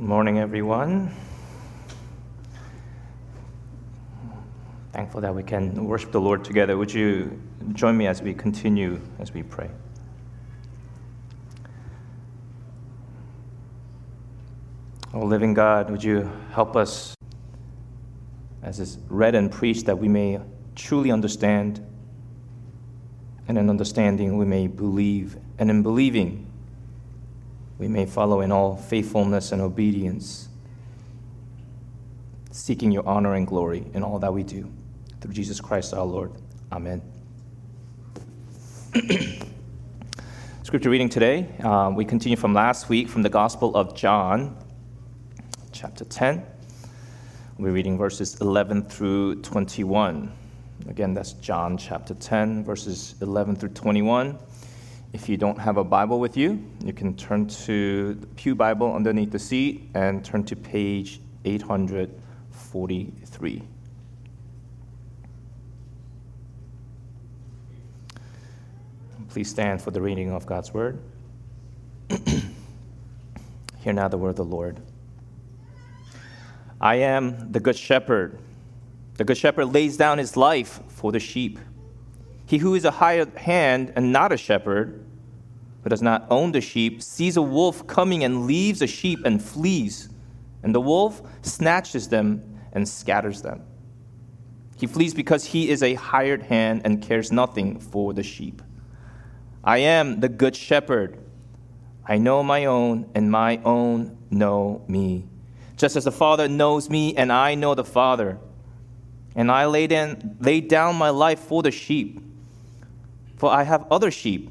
Morning, everyone. Thankful that we can worship the Lord together. Would you join me as we continue, as we pray? Oh, living God, would you help us as is read and preached that we may truly understand, and in understanding we may believe, and in believing we may follow in all faithfulness and obedience, seeking your honor and glory in all that we do. Through Jesus Christ our Lord. Amen. Scripture reading today, uh, we continue from last week from the Gospel of John, chapter 10. We're reading verses 11 through 21. Again, that's John chapter 10, verses 11 through 21. If you don't have a Bible with you, you can turn to the Pew Bible underneath the seat and turn to page 843. Please stand for the reading of God's Word. Hear now the word of the Lord. I am the Good Shepherd. The Good Shepherd lays down his life for the sheep. He who is a hired hand and not a shepherd, who does not own the sheep, sees a wolf coming and leaves the sheep and flees. And the wolf snatches them and scatters them. He flees because he is a hired hand and cares nothing for the sheep. I am the good shepherd. I know my own, and my own know me. Just as the Father knows me, and I know the Father. And I lay down, lay down my life for the sheep. For I have other sheep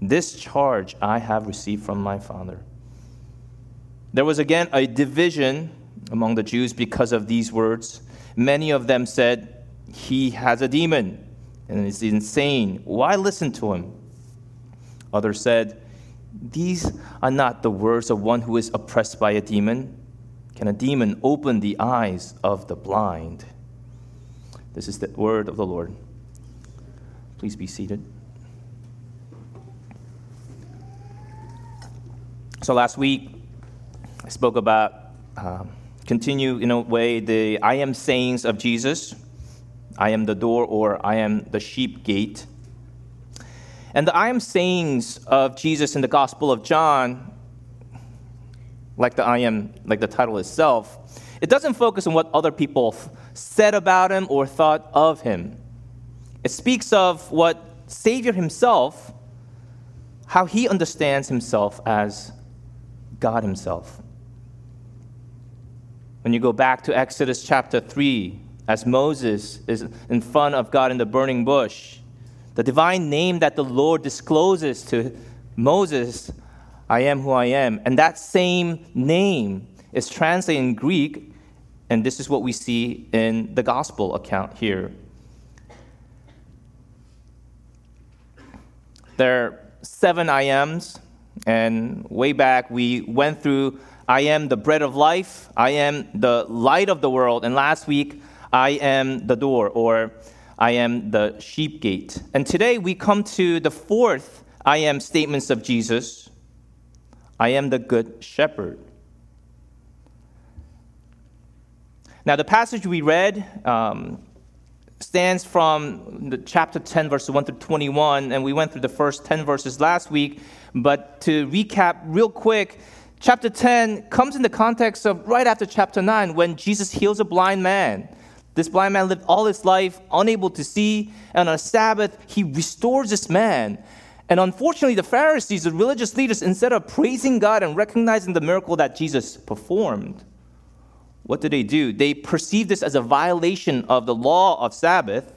This charge I have received from my Father. There was again a division among the Jews because of these words. Many of them said, He has a demon and is insane. Why listen to him? Others said, These are not the words of one who is oppressed by a demon. Can a demon open the eyes of the blind? This is the word of the Lord. Please be seated. So last week, I spoke about um, continue in a way the I am sayings of Jesus. I am the door, or I am the sheep gate. And the I am sayings of Jesus in the Gospel of John, like the I am, like the title itself, it doesn't focus on what other people said about him or thought of him. It speaks of what Savior himself, how he understands himself as God himself. When you go back to Exodus chapter 3, as Moses is in front of God in the burning bush. The divine name that the Lord discloses to Moses, I am who I am. And that same name is translated in Greek, and this is what we see in the gospel account here. There are seven I ams, and way back we went through I am the bread of life, I am the light of the world, and last week I am the door, or I am the sheep gate. And today we come to the fourth I am statements of Jesus I am the good shepherd. Now, the passage we read um, stands from the chapter 10, verses 1 through 21, and we went through the first 10 verses last week. But to recap real quick, chapter 10 comes in the context of right after chapter 9 when Jesus heals a blind man. This blind man lived all his life unable to see, and on a Sabbath, he restores this man. And unfortunately, the Pharisees, the religious leaders, instead of praising God and recognizing the miracle that Jesus performed, what do they do? They perceive this as a violation of the law of Sabbath.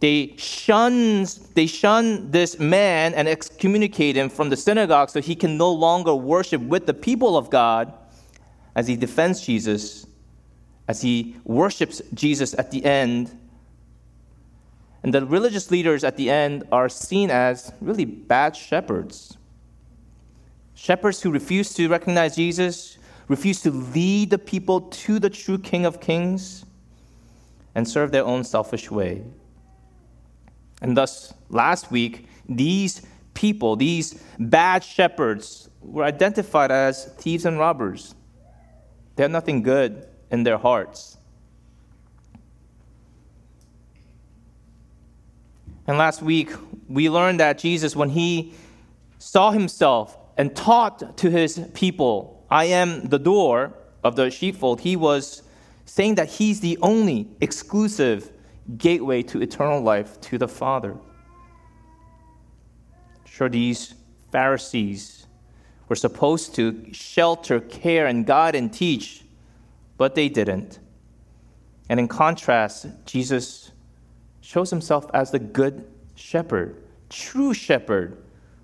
They shun, they shun this man and excommunicate him from the synagogue so he can no longer worship with the people of God as he defends Jesus, as he worships Jesus at the end. And the religious leaders at the end are seen as really bad shepherds. Shepherds who refuse to recognize Jesus, refuse to lead the people to the true King of Kings, and serve their own selfish way. And thus, last week, these people, these bad shepherds, were identified as thieves and robbers. They had nothing good in their hearts. And last week, we learned that Jesus, when he saw himself and taught to his people, I am the door of the sheepfold, he was saying that he's the only exclusive gateway to eternal life to the Father. Sure, these Pharisees were supposed to shelter, care, and guide and teach, but they didn't. And in contrast, Jesus shows himself as the good shepherd, true shepherd,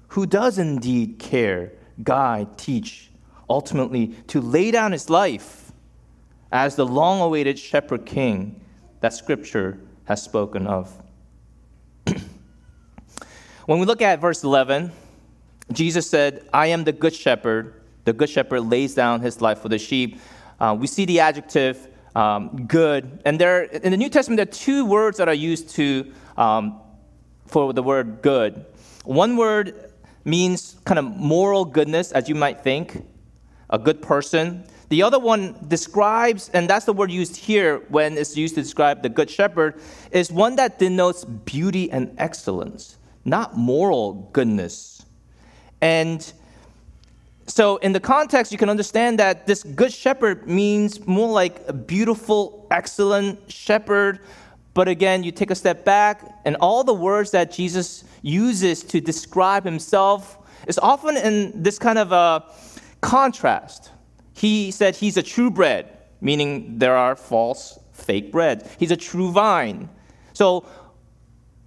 who does indeed care, guide, teach, ultimately to lay down his life as the long awaited shepherd king that Scripture has spoken of. when we look at verse 11, Jesus said, I am the good shepherd. The good shepherd lays down his life for the sheep. Uh, we see the adjective um, good. And there, in the New Testament, there are two words that are used to, um, for the word good. One word means kind of moral goodness, as you might think, a good person. The other one describes, and that's the word used here when it's used to describe the good shepherd, is one that denotes beauty and excellence, not moral goodness. And so, in the context, you can understand that this good shepherd means more like a beautiful, excellent shepherd. But again, you take a step back, and all the words that Jesus uses to describe himself is often in this kind of a contrast. He said he's a true bread, meaning there are false, fake bread. He's a true vine. So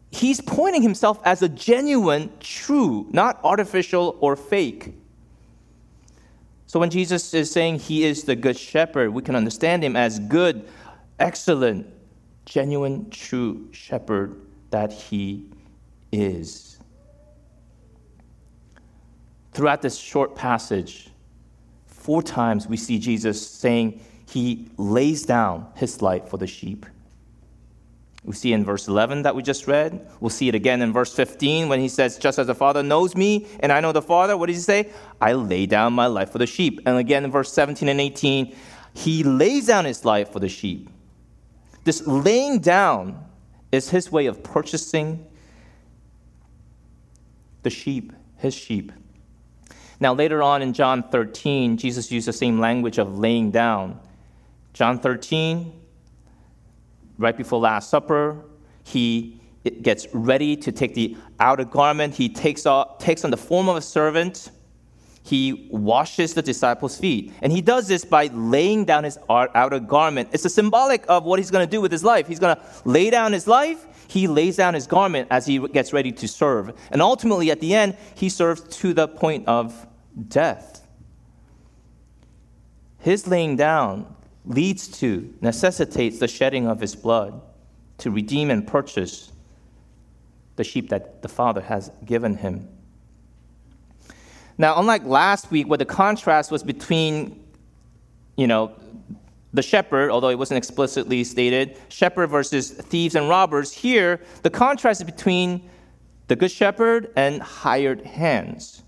he's pointing himself as a genuine, true, not artificial or fake. So when Jesus is saying he is the good shepherd, we can understand him as good, excellent, genuine, true shepherd that he is. Throughout this short passage, four times we see Jesus saying he lays down his life for the sheep. We see in verse 11 that we just read. We'll see it again in verse 15 when he says, Just as the Father knows me and I know the Father, what does he say? I lay down my life for the sheep. And again in verse 17 and 18, he lays down his life for the sheep. This laying down is his way of purchasing the sheep, his sheep. Now, later on in John 13, Jesus used the same language of laying down. John 13, right before Last Supper, he gets ready to take the outer garment. He takes, off, takes on the form of a servant. He washes the disciples' feet. And he does this by laying down his outer garment. It's a symbolic of what he's going to do with his life. He's going to lay down his life. He lays down his garment as he gets ready to serve. And ultimately, at the end, he serves to the point of death. His laying down leads to, necessitates the shedding of his blood to redeem and purchase the sheep that the Father has given him. Now, unlike last week, where the contrast was between, you know, the shepherd, although it wasn't explicitly stated, shepherd versus thieves and robbers, here the contrast is between the good shepherd and hired hands.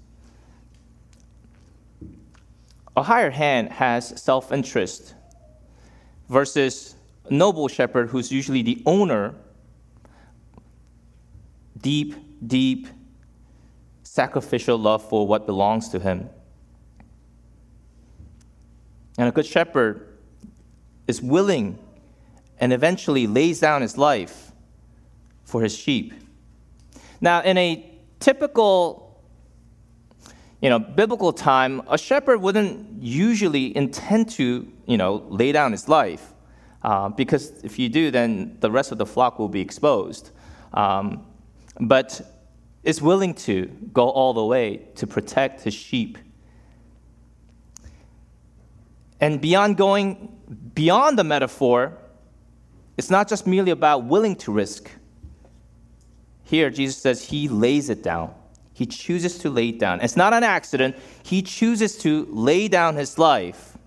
A hired hand has self interest versus a noble shepherd, who's usually the owner, deep, deep sacrificial love for what belongs to him. And a good shepherd is willing and eventually lays down his life for his sheep. Now, in a typical you know, biblical time, a shepherd wouldn't usually intend to, you know, lay down his life. Uh, because if you do, then the rest of the flock will be exposed. Um, but is willing to go all the way to protect his sheep. And beyond going beyond the metaphor, it's not just merely about willing to risk. Here, Jesus says he lays it down. He chooses to lay it down. It's not an accident. He chooses to lay down his life.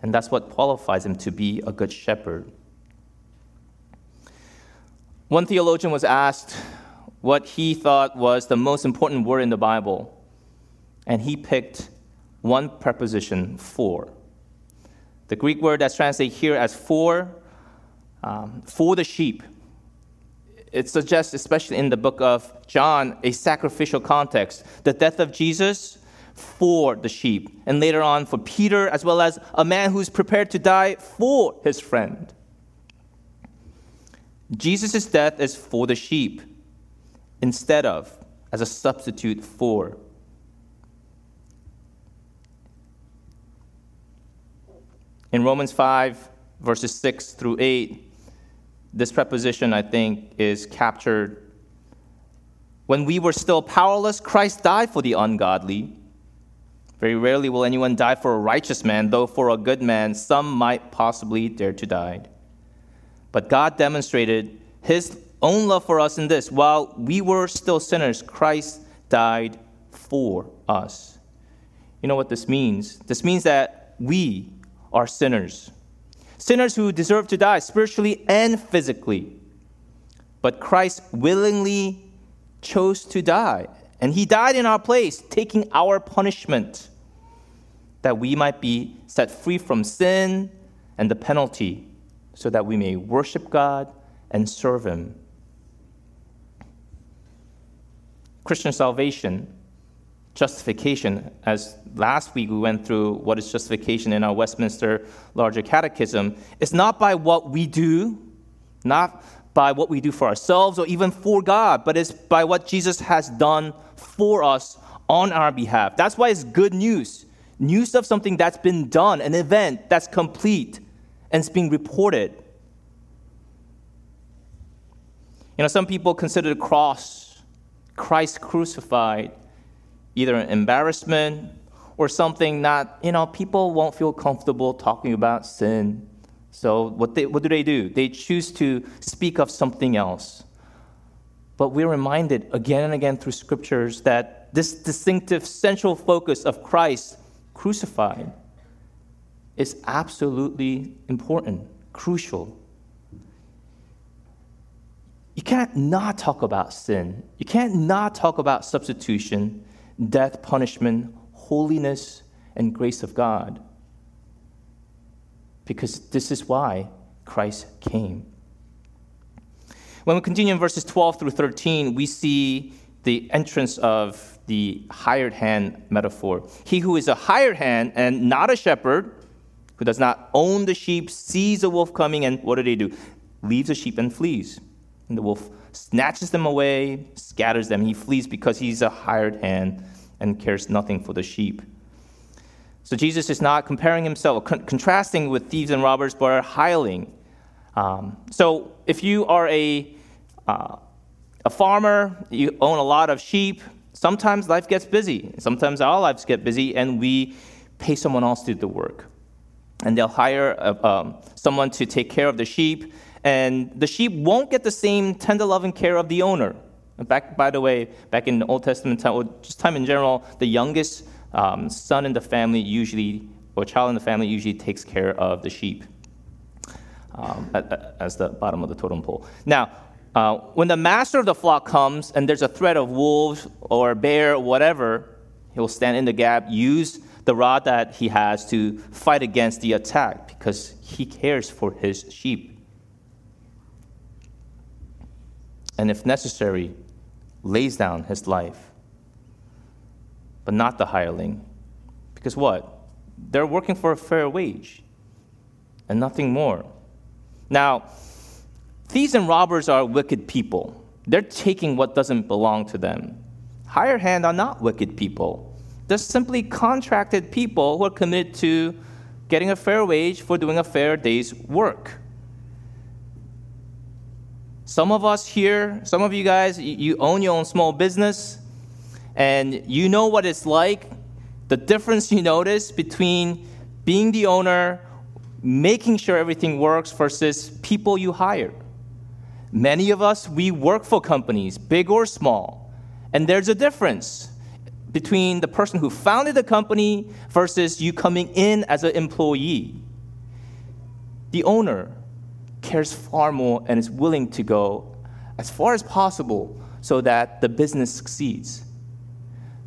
And that's what qualifies him to be a good shepherd. One theologian was asked what he thought was the most important word in the Bible, and he picked one preposition, for. The Greek word that's translated here as for, um, for the sheep. It suggests, especially in the book of John, a sacrificial context. The death of Jesus for the sheep, and later on for Peter, as well as a man who's prepared to die for his friend. Jesus' death is for the sheep instead of, as a substitute for. In Romans 5, verses 6 through 8, this preposition, I think, is captured. When we were still powerless, Christ died for the ungodly. Very rarely will anyone die for a righteous man, though for a good man, some might possibly dare to die. But God demonstrated his own love for us in this while we were still sinners, Christ died for us. You know what this means? This means that we are sinners. Sinners who deserve to die spiritually and physically. But Christ willingly chose to die. And he died in our place, taking our punishment, that we might be set free from sin and the penalty, so that we may worship God and serve him. Christian salvation justification, as last week we went through what is justification in our Westminster Larger Catechism, is not by what we do, not by what we do for ourselves or even for God, but it's by what Jesus has done for us on our behalf. That's why it's good news. News of something that's been done, an event that's complete and it's being reported. You know, some people consider the cross, Christ crucified, either an embarrassment or something not, you know, people won't feel comfortable talking about sin. So what, they, what do they do? They choose to speak of something else. But we're reminded again and again through scriptures that this distinctive central focus of Christ crucified is absolutely important, crucial. You can't not talk about sin. You can't not talk about substitution death, punishment, holiness, and grace of God. Because this is why Christ came. When we continue in verses 12 through 13, we see the entrance of the hired hand metaphor. He who is a hired hand and not a shepherd, who does not own the sheep, sees a wolf coming, and what do they do? Leaves the sheep and flees. And the wolf snatches them away, scatters them. He flees because he's a hired hand and cares nothing for the sheep. So Jesus is not comparing himself, con- contrasting with thieves and robbers, but hireling. Um, so if you are a, uh, a farmer, you own a lot of sheep, sometimes life gets busy. Sometimes our lives get busy, and we pay someone else to do the work. And they'll hire a, uh, um, someone to take care of the sheep, and the sheep won't get the same tender loving care of the owner. Back, by the way, back in the Old Testament time, or just time in general, the youngest um, son in the family usually, or child in the family usually takes care of the sheep um, as the bottom of the totem pole. Now, uh, when the master of the flock comes and there's a threat of wolves or bear or whatever, he'll stand in the gap, use the rod that he has to fight against the attack because he cares for his sheep. And if necessary, lays down his life, but not the hireling. Because what? They're working for a fair wage and nothing more. Now, thieves and robbers are wicked people. They're taking what doesn't belong to them. Hired hand are not wicked people. They're simply contracted people who are committed to getting a fair wage for doing a fair day's work. Some of us here, some of you guys, you own your own small business, and you know what it's like. The difference you notice between being the owner, making sure everything works versus people you hire. Many of us, we work for companies, big or small, and there's a difference between the person who founded the company versus you coming in as an employee. The owner cares far more and is willing to go as far as possible so that the business succeeds.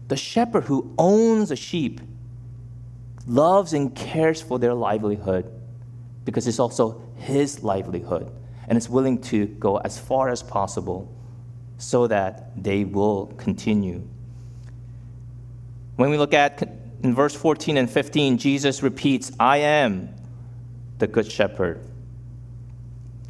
The shepherd who owns a sheep loves and cares for their livelihood because it's also his livelihood and is willing to go as far as possible so that they will continue. When we look at in verse 14 and 15, Jesus repeats, I am the good shepherd.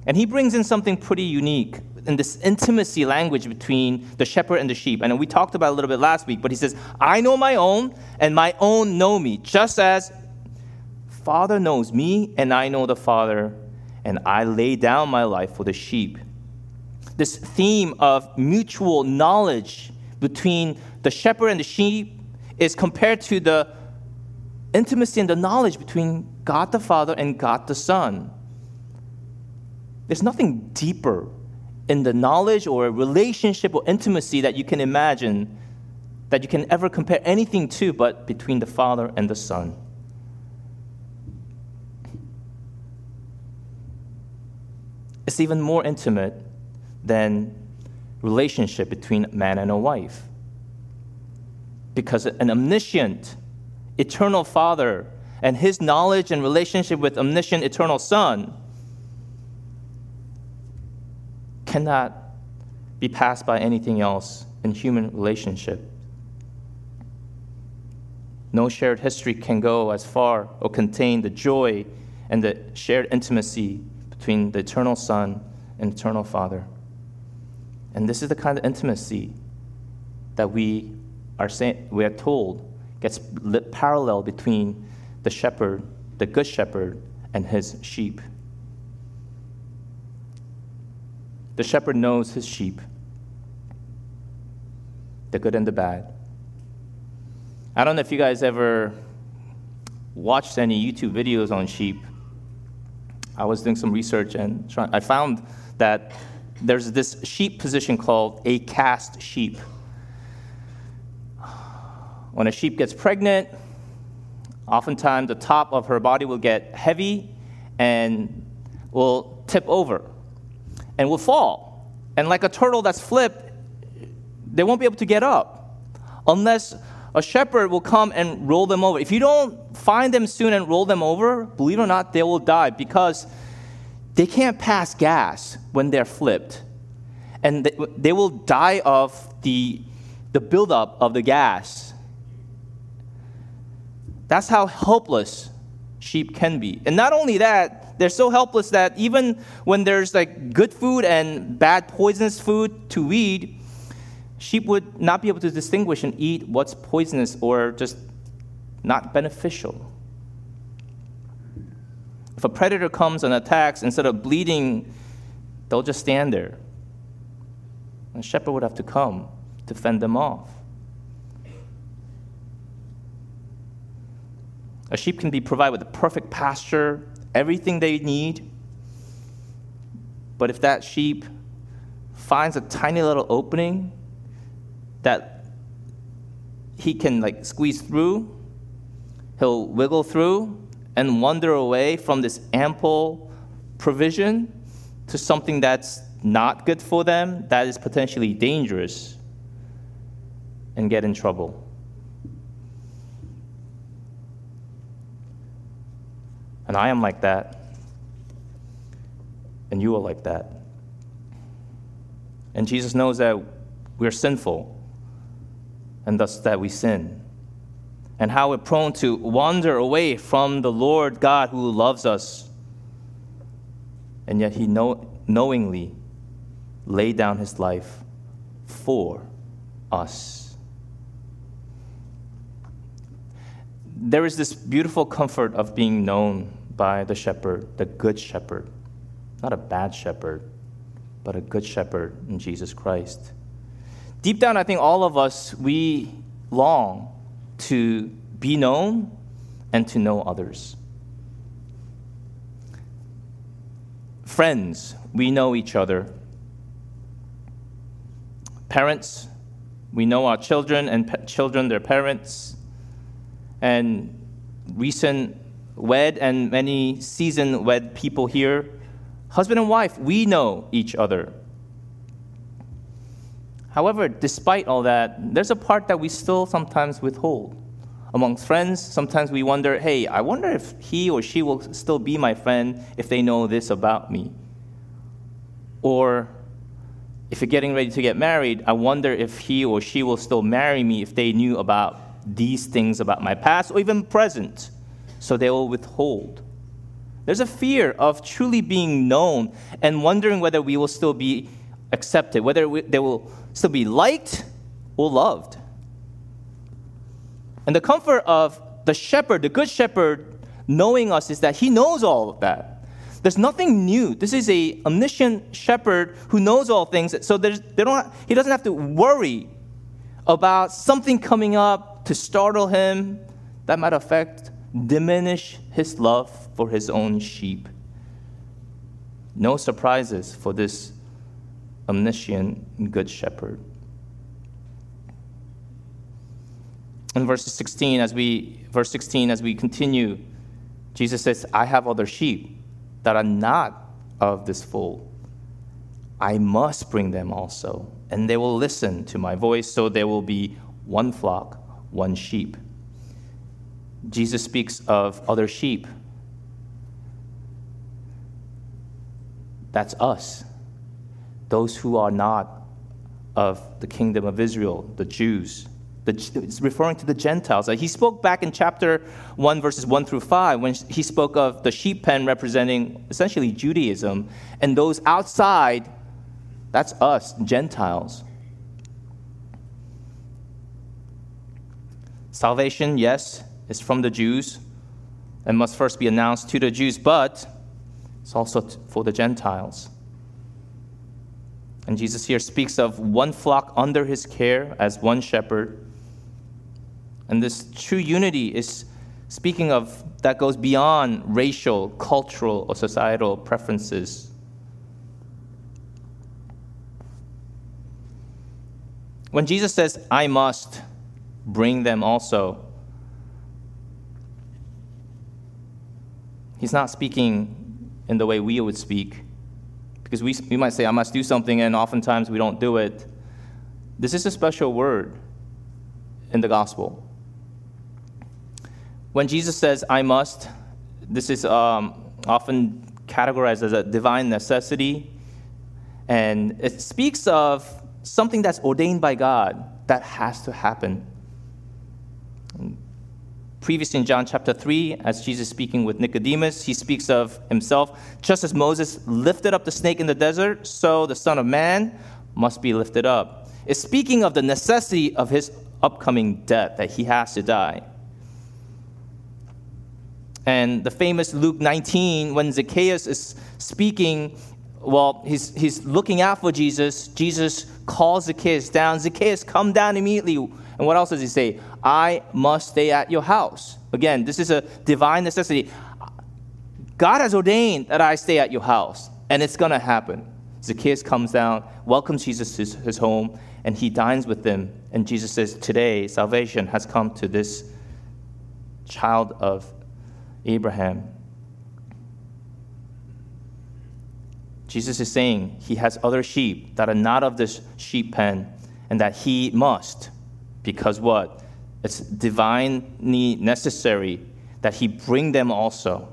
And he brings in something pretty unique in this intimacy language between the shepherd and the sheep. And we talked about a little bit last week, but he says, I know my own, and my own know me, just as Father knows me, and I know the Father, and I lay down my life for the sheep. This theme of mutual knowledge between the shepherd and the sheep is compared to the intimacy and the knowledge between God the Father and God the Son. There's nothing deeper in the knowledge or relationship or intimacy that you can imagine that you can ever compare anything to but between the Father and the Son. It's even more intimate than relationship between a man and a wife. Because an omniscient, eternal Father and his knowledge and relationship with omniscient, eternal Son cannot be passed by anything else in human relationship. No shared history can go as far or contain the joy and the shared intimacy between the eternal Son and eternal Father. And this is the kind of intimacy that we are saying, we are told gets parallel between the shepherd, the good shepherd, and his sheep. The shepherd knows his sheep, the good and the bad. I don't know if you guys ever watched any YouTube videos on sheep. I was doing some research and I found that there's this sheep position called a cast sheep. When a sheep gets pregnant, oftentimes the top of her body will get heavy and will tip over and will fall. And like a turtle that's flipped, they won't be able to get up unless a shepherd will come and roll them over. If you don't find them soon and roll them over, believe it or not, they will die because they can't pass gas when they're flipped. And they will die of the, the buildup of the gas. That's how helpless sheep can be. And not only that, they're so helpless that even when there's like good food and bad poisonous food to eat, sheep would not be able to distinguish and eat what's poisonous or just not beneficial. If a predator comes and attacks, instead of bleeding, they'll just stand there. And a shepherd would have to come to fend them off. A sheep can be provided with a perfect pasture everything they need. But if that sheep finds a tiny little opening that he can like squeeze through, he'll wiggle through and wander away from this ample provision to something that's not good for them, that is potentially dangerous, and get in trouble. And I am like that. And you are like that. And Jesus knows that we're sinful and thus that we sin. And how we're prone to wander away from the Lord God who loves us. And yet he know, knowingly laid down his life for us. There is this beautiful comfort of being known by the shepherd, the good shepherd. Not a bad shepherd, but a good shepherd in Jesus Christ. Deep down, I think all of us, we long to be known and to know others. Friends, we know each other. Parents, we know our children and pa- children their parents. And recent wed and many seasoned wed people here, husband and wife, we know each other. However, despite all that, there's a part that we still sometimes withhold. Amongst friends, sometimes we wonder, hey, I wonder if he or she will still be my friend if they know this about me. Or if you're getting ready to get married, I wonder if he or she will still marry me if they knew about these things about my past or even present. So they will withhold. There's a fear of truly being known and wondering whether we will still be accepted, whether we, they will still be liked or loved. And the comfort of the shepherd, the good shepherd, knowing us is that he knows all of that. There's nothing new. This is a omniscient shepherd who knows all things. So they don't, he doesn't have to worry about something coming up to startle him that might affect, diminish his love for his own sheep. No surprises for this omniscient good shepherd. In verse 16, as we verse 16, as we continue, Jesus says, I have other sheep that are not of this fold. I must bring them also, and they will listen to my voice, so there will be one flock, one sheep. Jesus speaks of other sheep. That's us, those who are not of the kingdom of Israel, the Jews. The, it's referring to the Gentiles. He spoke back in chapter 1, verses 1 through 5, when he spoke of the sheep pen representing essentially Judaism, and those outside, that's us, Gentiles. Salvation, yes, is from the Jews and must first be announced to the Jews, but it's also for the Gentiles. And Jesus here speaks of one flock under his care as one shepherd and this true unity is speaking of that goes beyond racial, cultural, or societal preferences. When Jesus says, I must bring them also, he's not speaking in the way we would speak. Because we, we might say, I must do something, and oftentimes we don't do it. This is a special word in the gospel. When Jesus says, I must, this is um, often categorized as a divine necessity. And it speaks of something that's ordained by God that has to happen. Previously in John chapter 3, as Jesus speaking with Nicodemus, he speaks of himself just as Moses lifted up the snake in the desert, so the Son of Man must be lifted up. It's speaking of the necessity of his upcoming death, that he has to die. And the famous Luke 19, when Zacchaeus is speaking, well, he's, he's looking out for Jesus. Jesus calls Zacchaeus down. Zacchaeus, come down immediately. And what else does he say? I must stay at your house. Again, this is a divine necessity. God has ordained that I stay at your house, and it's going to happen. Zacchaeus comes down, welcomes Jesus to his home, and he dines with them. And Jesus says, Today, salvation has come to this child of Abraham. Jesus is saying he has other sheep that are not of this sheep pen, and that he must, because what? It's divinely necessary that he bring them also.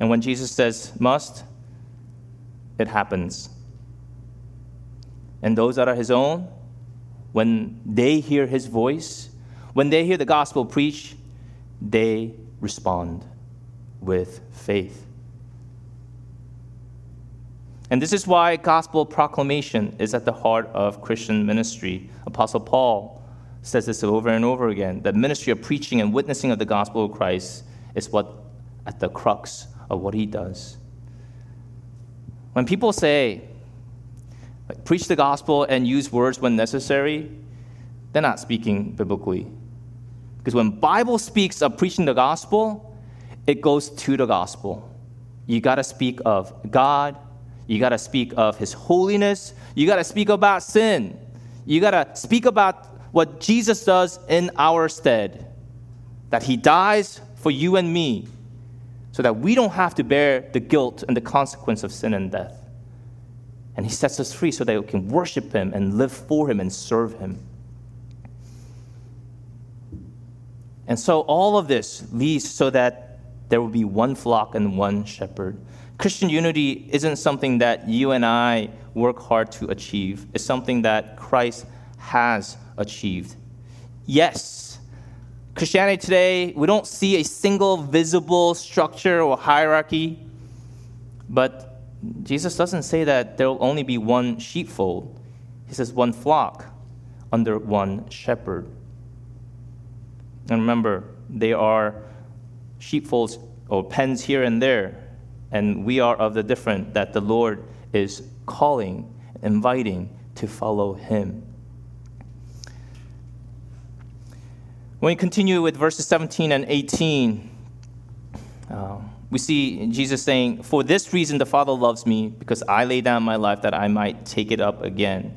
And when Jesus says must, it happens. And those that are his own, when they hear his voice, when they hear the gospel preached, they respond with faith. And this is why gospel proclamation is at the heart of Christian ministry. Apostle Paul says this over and over again. The ministry of preaching and witnessing of the gospel of Christ is what at the crux of what he does. When people say, preach the gospel and use words when necessary, they're not speaking biblically. Because when Bible speaks of preaching the gospel, it goes to the gospel. You got to speak of God, you got to speak of his holiness, you got to speak about sin. You got to speak about what Jesus does in our stead. That he dies for you and me so that we don't have to bear the guilt and the consequence of sin and death. And he sets us free so that we can worship him and live for him and serve him. And so all of this leads so that there will be one flock and one shepherd. Christian unity isn't something that you and I work hard to achieve, it's something that Christ has achieved. Yes, Christianity today, we don't see a single visible structure or hierarchy, but Jesus doesn't say that there will only be one sheepfold. He says one flock under one shepherd. And remember, they are sheepfolds or pens here and there, and we are of the different that the Lord is calling, inviting to follow Him. When we continue with verses 17 and 18, uh, we see Jesus saying, For this reason the Father loves me, because I lay down my life that I might take it up again.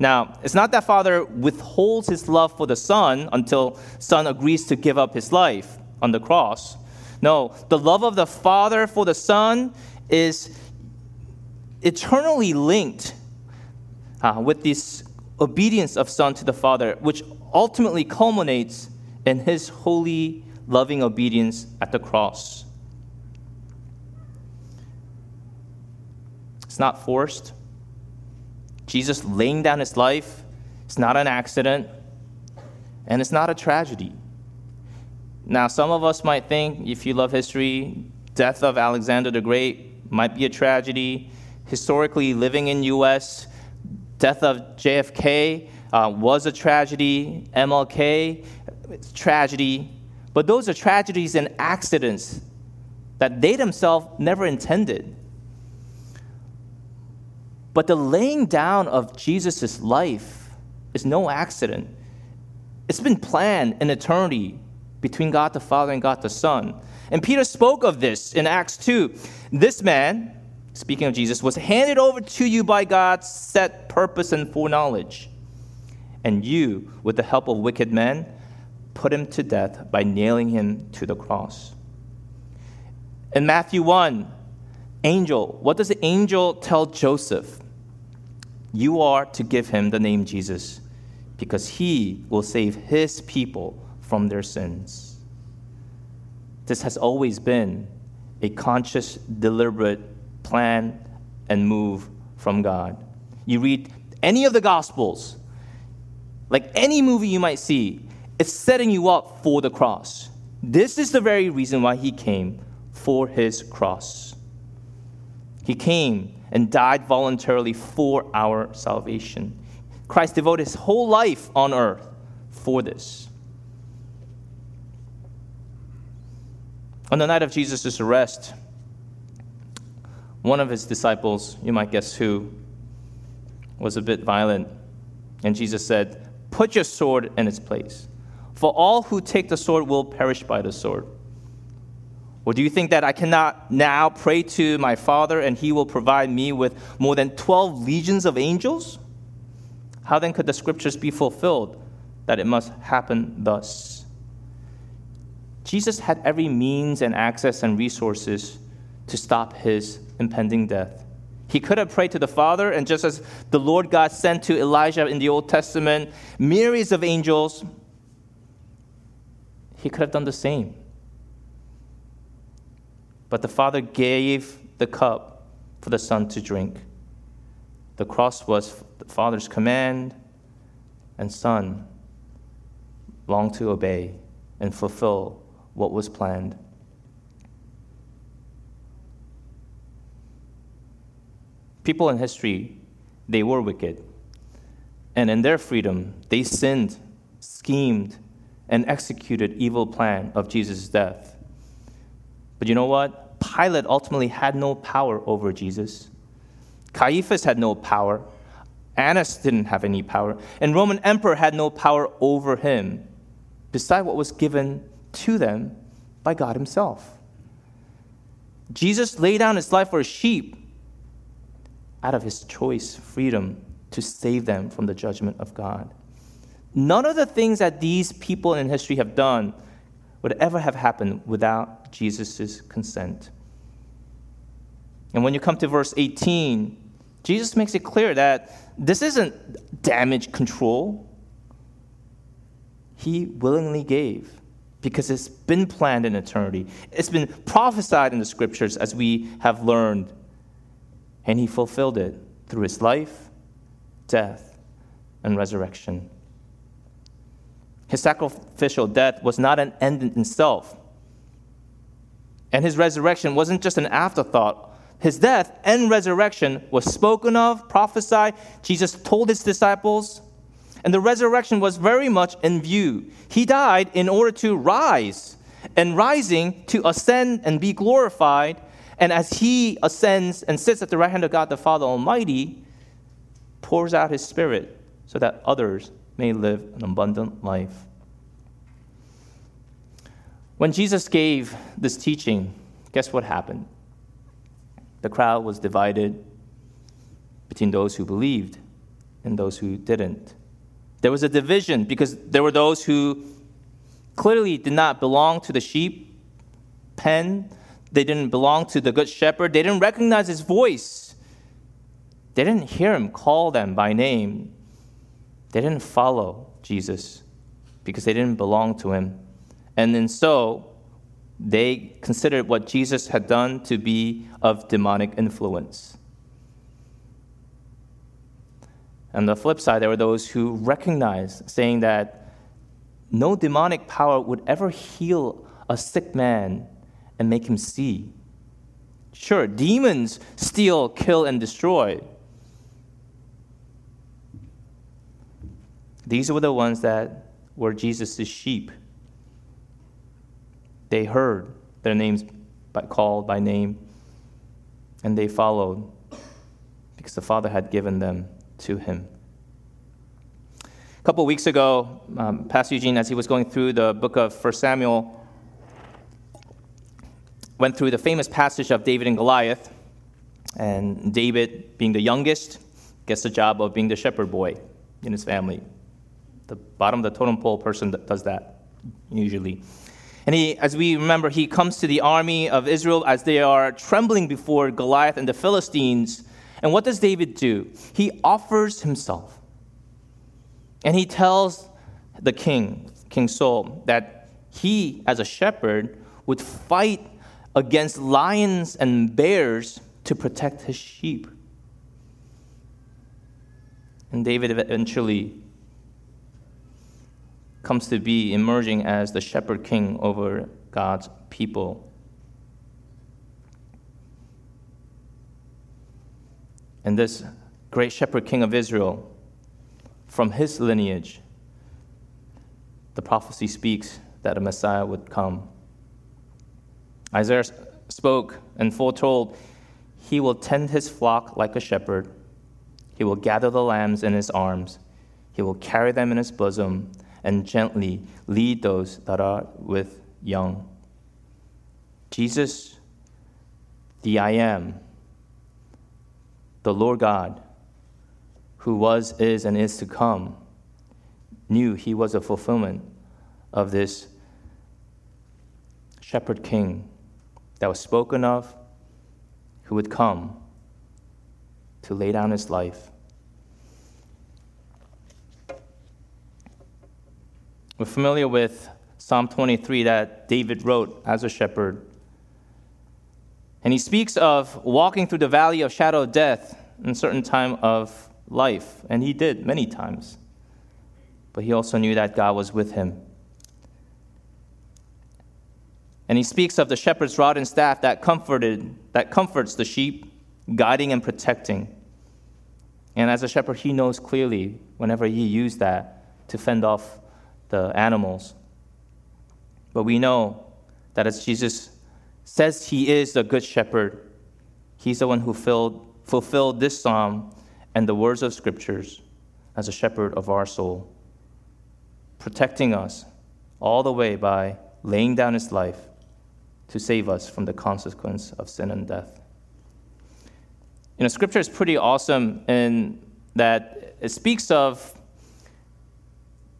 Now, it's not that Father withholds his love for the Son until Son agrees to give up his life on the cross. No, the love of the Father for the Son is eternally linked uh, with this obedience of Son to the Father, which ultimately culminates in his holy, loving obedience at the cross. It's not forced, Jesus laying down his life is not an accident, and it's not a tragedy. Now, some of us might think, if you love history, death of Alexander the Great might be a tragedy. Historically, living in U.S., death of JFK uh, was a tragedy. MLK, tragedy. But those are tragedies and accidents that they themselves never intended. But the laying down of Jesus' life is no accident. It's been planned in eternity between God the Father and God the Son. And Peter spoke of this in Acts 2. This man, speaking of Jesus, was handed over to you by God's set purpose and foreknowledge. And you, with the help of wicked men, put him to death by nailing him to the cross. In Matthew 1, angel, what does the angel tell Joseph? You are to give him the name Jesus because he will save his people from their sins. This has always been a conscious, deliberate plan and move from God. You read any of the Gospels, like any movie you might see, it's setting you up for the cross. This is the very reason why he came for his cross. He came and died voluntarily for our salvation. Christ devoted his whole life on earth for this. On the night of Jesus' arrest, one of his disciples, you might guess who, was a bit violent. And Jesus said, Put your sword in its place, for all who take the sword will perish by the sword. Or do you think that I cannot now pray to my Father and he will provide me with more than 12 legions of angels? How then could the scriptures be fulfilled that it must happen thus? Jesus had every means and access and resources to stop his impending death. He could have prayed to the Father, and just as the Lord God sent to Elijah in the Old Testament myriads of angels, he could have done the same. But the Father gave the cup for the Son to drink. The cross was the Father's command, and Son longed to obey and fulfill what was planned. People in history, they were wicked. And in their freedom, they sinned, schemed, and executed evil plan of Jesus' death. But you know what? Pilate ultimately had no power over Jesus. Caiaphas had no power. Annas didn't have any power. And Roman emperor had no power over him. beside what was given to them by God Himself. Jesus laid down His life for His sheep out of His choice, freedom to save them from the judgment of God. None of the things that these people in history have done would ever have happened without Jesus' consent. And when you come to verse 18, Jesus makes it clear that this isn't damage control. He willingly gave because it's been planned in eternity. It's been prophesied in the scriptures as we have learned. And he fulfilled it through his life, death, and resurrection. His sacrificial death was not an end in itself. And his resurrection wasn't just an afterthought. His death and resurrection was spoken of, prophesied. Jesus told his disciples, and the resurrection was very much in view. He died in order to rise, and rising to ascend and be glorified. And as he ascends and sits at the right hand of God the Father Almighty, pours out his Spirit so that others may live an abundant life. When Jesus gave this teaching, guess what happened? The crowd was divided between those who believed and those who didn't. There was a division because there were those who clearly did not belong to the sheep pen. They didn't belong to the good shepherd. They didn't recognize his voice. They didn't hear him call them by name. They didn't follow Jesus because they didn't belong to him. And then so, they considered what Jesus had done to be of demonic influence. On the flip side, there were those who recognized, saying that no demonic power would ever heal a sick man and make him see. Sure, demons steal, kill, and destroy. These were the ones that were Jesus' sheep. They heard their names called by name, and they followed because the Father had given them to him. A couple weeks ago, um, Pastor Eugene, as he was going through the book of 1 Samuel, went through the famous passage of David and Goliath. And David, being the youngest, gets the job of being the shepherd boy in his family the bottom of the totem pole person that does that usually. And he, as we remember, he comes to the army of Israel as they are trembling before Goliath and the Philistines. And what does David do? He offers himself. And he tells the king, King Saul, that he, as a shepherd, would fight against lions and bears to protect his sheep. And David eventually comes to be emerging as the shepherd king over God's people. And this great shepherd king of Israel, from his lineage, the prophecy speaks that a Messiah would come. Isaiah spoke and foretold, He will tend his flock like a shepherd. He will gather the lambs in his arms. He will carry them in his bosom and gently lead those that are with young. Jesus, the I am, the Lord God, who was, is, and is to come, knew he was a fulfillment of this shepherd king that was spoken of, who would come to lay down his life We're familiar with Psalm 23 that David wrote as a shepherd. And he speaks of walking through the valley of shadow of death in certain time of life. And he did many times. But he also knew that God was with him. And he speaks of the shepherd's rod and staff that comforted, that comforts the sheep, guiding and protecting. And as a shepherd, he knows clearly whenever he used that to fend off the animals. But we know that as Jesus says he is the good shepherd, he's the one who filled, fulfilled this psalm and the words of scriptures as a shepherd of our soul, protecting us all the way by laying down his life to save us from the consequence of sin and death. You know, scripture is pretty awesome in that it speaks of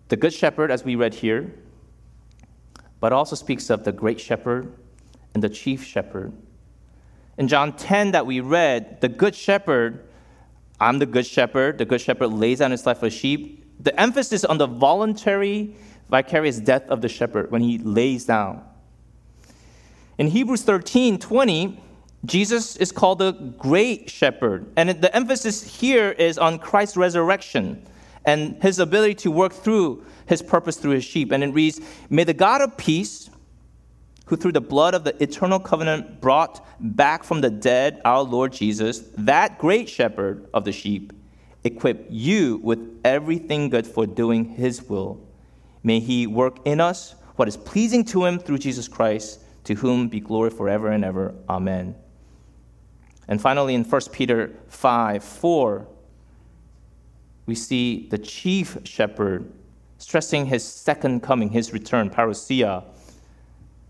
the good shepherd, as we read here, but also speaks of the great shepherd and the chief shepherd. In John 10 that we read, the good shepherd, I'm the good shepherd, the good shepherd lays down his life for sheep. The emphasis on the voluntary, vicarious death of the shepherd when he lays down. In Hebrews 13 20, Jesus is called the great shepherd. And the emphasis here is on Christ's resurrection and his ability to work through his purpose through his sheep. And it reads May the God of peace, who through the blood of the eternal covenant brought back from the dead our Lord Jesus, that great shepherd of the sheep, equip you with everything good for doing his will. May he work in us what is pleasing to him through Jesus Christ, to whom be glory forever and ever. Amen. And finally, in 1 Peter 5 4, we see the chief shepherd stressing his second coming, his return, parousia,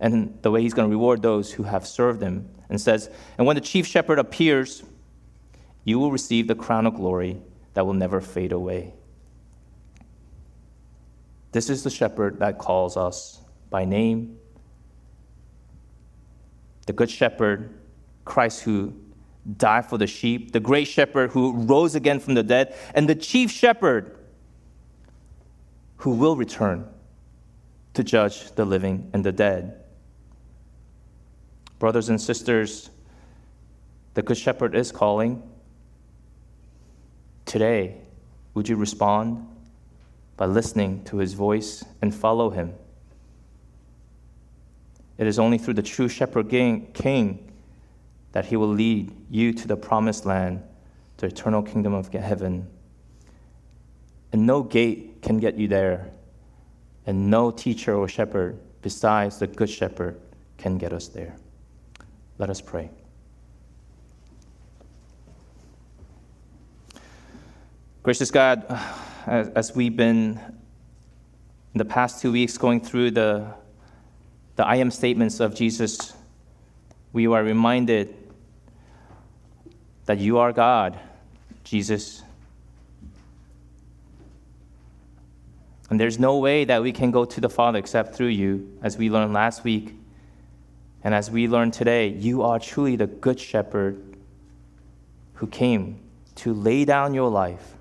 and the way he's going to reward those who have served him. And says, And when the chief shepherd appears, you will receive the crown of glory that will never fade away. This is the shepherd that calls us by name. The good shepherd, Christ who died for the sheep, the great shepherd who rose again from the dead, and the chief shepherd who will return to judge the living and the dead. Brothers and sisters, the Good Shepherd is calling. Today, would you respond by listening to his voice and follow him? It is only through the true Shepherd King that he will lead you to the promised land, the eternal kingdom of heaven. And no gate can get you there, and no teacher or shepherd besides the good shepherd can get us there. Let us pray. Gracious God, as, as we've been in the past two weeks going through the, the I am statements of Jesus, we are reminded that you are God, Jesus. And there's no way that we can go to the Father except through you, as we learned last week. And as we learn today, you are truly the good shepherd who came to lay down your life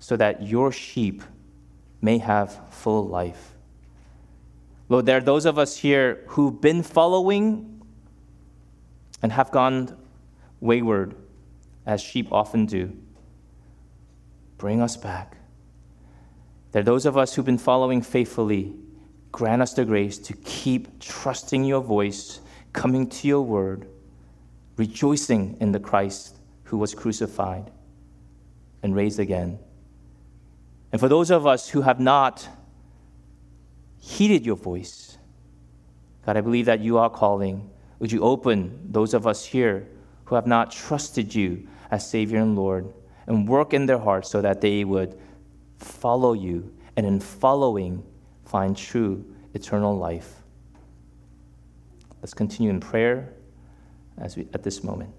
so that your sheep may have full life. Lord, there are those of us here who've been following and have gone wayward as sheep often do. Bring us back. There are those of us who've been following faithfully. Grant us the grace to keep trusting your voice, coming to your word, rejoicing in the Christ who was crucified and raised again. And for those of us who have not heeded your voice, God, I believe that you are calling. Would you open those of us here who have not trusted you as Savior and Lord and work in their hearts so that they would follow you and in following find true eternal life. Let's continue in prayer as we, at this moment.